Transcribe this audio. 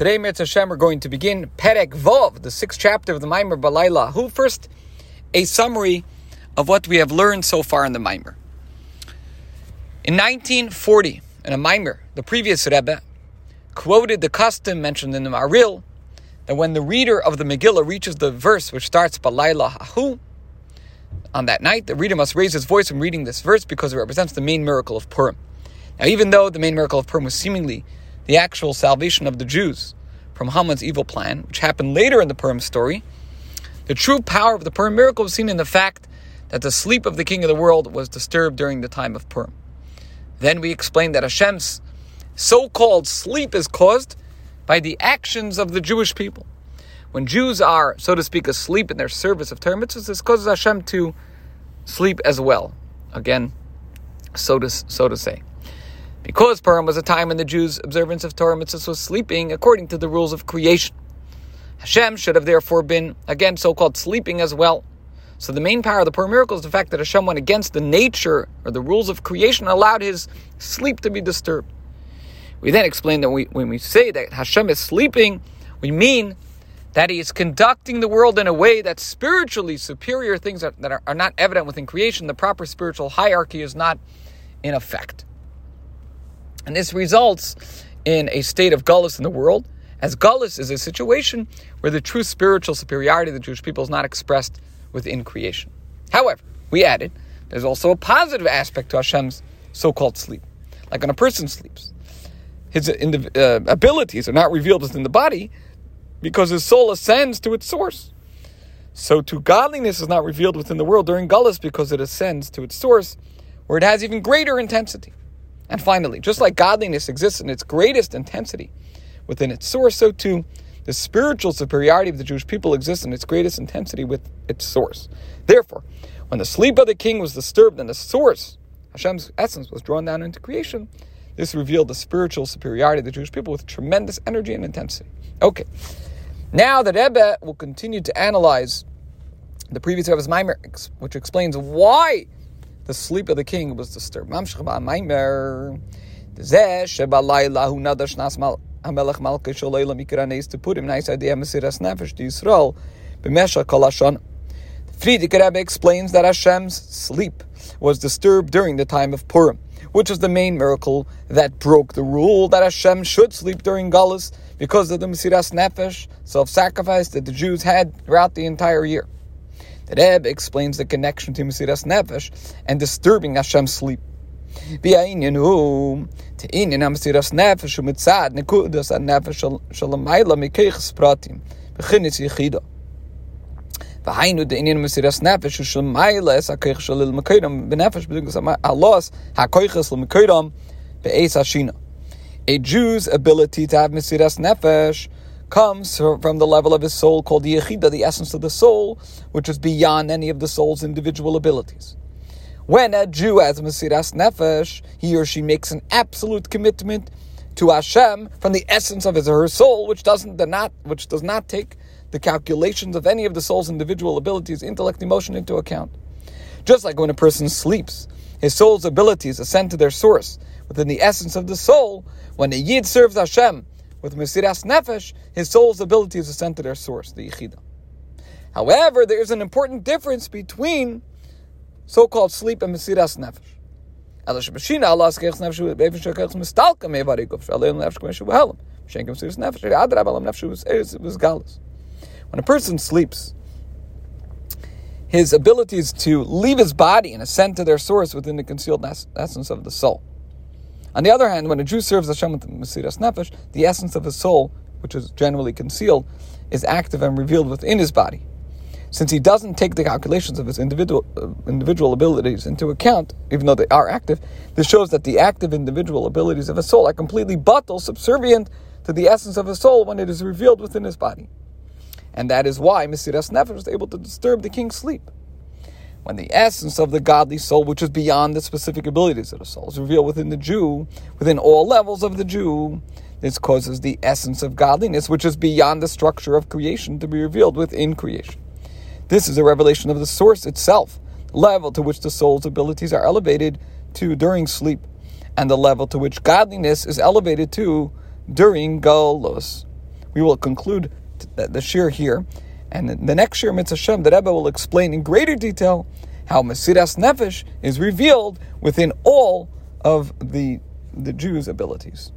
Today, Mitzvah Hashem, we're going to begin Perek Vov, the sixth chapter of the Maimer Balayla. Who first, a summary of what we have learned so far in the Maimer. In 1940, in a Maimer, the previous Rebbe quoted the custom mentioned in the Maharil that when the reader of the Megillah reaches the verse which starts Balayla Hahu, on that night, the reader must raise his voice when reading this verse because it represents the main miracle of Purim. Now, even though the main miracle of Purim was seemingly the actual salvation of the Jews from Haman's evil plan, which happened later in the Purim story, the true power of the Purim miracle was seen in the fact that the sleep of the king of the world was disturbed during the time of Purim. Then we explained that Hashem's so called sleep is caused by the actions of the Jewish people. When Jews are, so to speak, asleep in their service of Torah this causes Hashem to sleep as well. Again, so to, so to say. Because Purim was a time when the Jews' observance of Torah mitzvahs was sleeping according to the rules of creation. Hashem should have therefore been, again, so called sleeping as well. So the main power of the Purim miracle is the fact that Hashem went against the nature or the rules of creation and allowed his sleep to be disturbed. We then explain that we, when we say that Hashem is sleeping, we mean that he is conducting the world in a way that spiritually superior things that, that are, are not evident within creation, the proper spiritual hierarchy is not in effect. And this results in a state of gullus in the world, as gullus is a situation where the true spiritual superiority of the Jewish people is not expressed within creation. However, we added, there's also a positive aspect to Hashem's so-called sleep. Like when a person sleeps, his uh, abilities are not revealed within the body because his soul ascends to its source. So to godliness is not revealed within the world during gullus because it ascends to its source, where it has even greater intensity. And finally, just like godliness exists in its greatest intensity within its source, so too the spiritual superiority of the Jewish people exists in its greatest intensity with its source. Therefore, when the sleep of the king was disturbed and the source, Hashem's essence, was drawn down into creation, this revealed the spiritual superiority of the Jewish people with tremendous energy and intensity. Okay, now the Rebbe will continue to analyze the previous Rebbe's Maimer, which explains why the sleep of the king was disturbed. Mamshech ba'maimer, zeh shebalayla hu nadash nas hamelech malke sholeila mikranes to put him nice idea mesiras nefesh to Yisrael b'mesha kol hashana. Frierdiker Rebbe explains that Hashem's sleep was disturbed during the time of Purim, which is the main miracle that broke the rule that Hashem should sleep during Gullus because of the Mesiras Nefesh, self-sacrifice that the Jews had throughout the entire year. The Rebbe explains the connection to Mesiras Nefesh and disturbing Hashem's sleep. V'ayinyan hu te'inyan ha-Mesiras Nefesh u'mitzad nekudas ha-Nefesh shalamayla mikeiches pratim v'chinitz yichida. V'hayinu de'inyan Mesiras Nefesh u'shalamayla. A Jew's ability to have Mesiras Nefesh – comes from the level of his soul called the Yechida, the essence of the soul, which is beyond any of the soul's individual abilities. When a Jew has Mesiras Nefesh, he or she makes an absolute commitment to Hashem from the essence of his or her soul, which doesn't not which does not take the calculations of any of the soul's individual abilities, intellect, emotion into account. Just like when a person sleeps, his soul's abilities ascend to their source within the essence of the soul. When a Yid serves Hashem with Mesiras Nefesh, his soul's abilities ascend to their source, the Yechida. However, there is an important difference between so-called sleep and Mesiras Nefesh. When a person sleeps, his abilities to leave his body and ascend to their source within the concealed essence of the soul. On the other hand, when a Jew serves Hashem with Mesiras Nefesh, the essence of his soul, which is generally concealed, is active and revealed within his body. Since he doesn't take the calculations of his individual uh, individual abilities into account, even though they are active, this shows that the active individual abilities of a soul are completely batel, subservient to the essence of his soul when it is revealed within his body. And that is why Mesiras Nefesh was able to disturb the king's sleep when the essence of the godly soul, which is beyond the specific abilities of the soul, is revealed within the Jew, within all levels of the Jew, this causes the essence of godliness, which is beyond the structure of creation, to be revealed within creation. This is a revelation of the source itself, the level to which the soul's abilities are elevated to during sleep, and the level to which godliness is elevated to during galus. we will conclude the shiur here. And the next shiur, Mitzvah Shem, the Rebbe will explain in greater detail how Mesiras Nefesh is revealed within all of the, the Jews' abilities.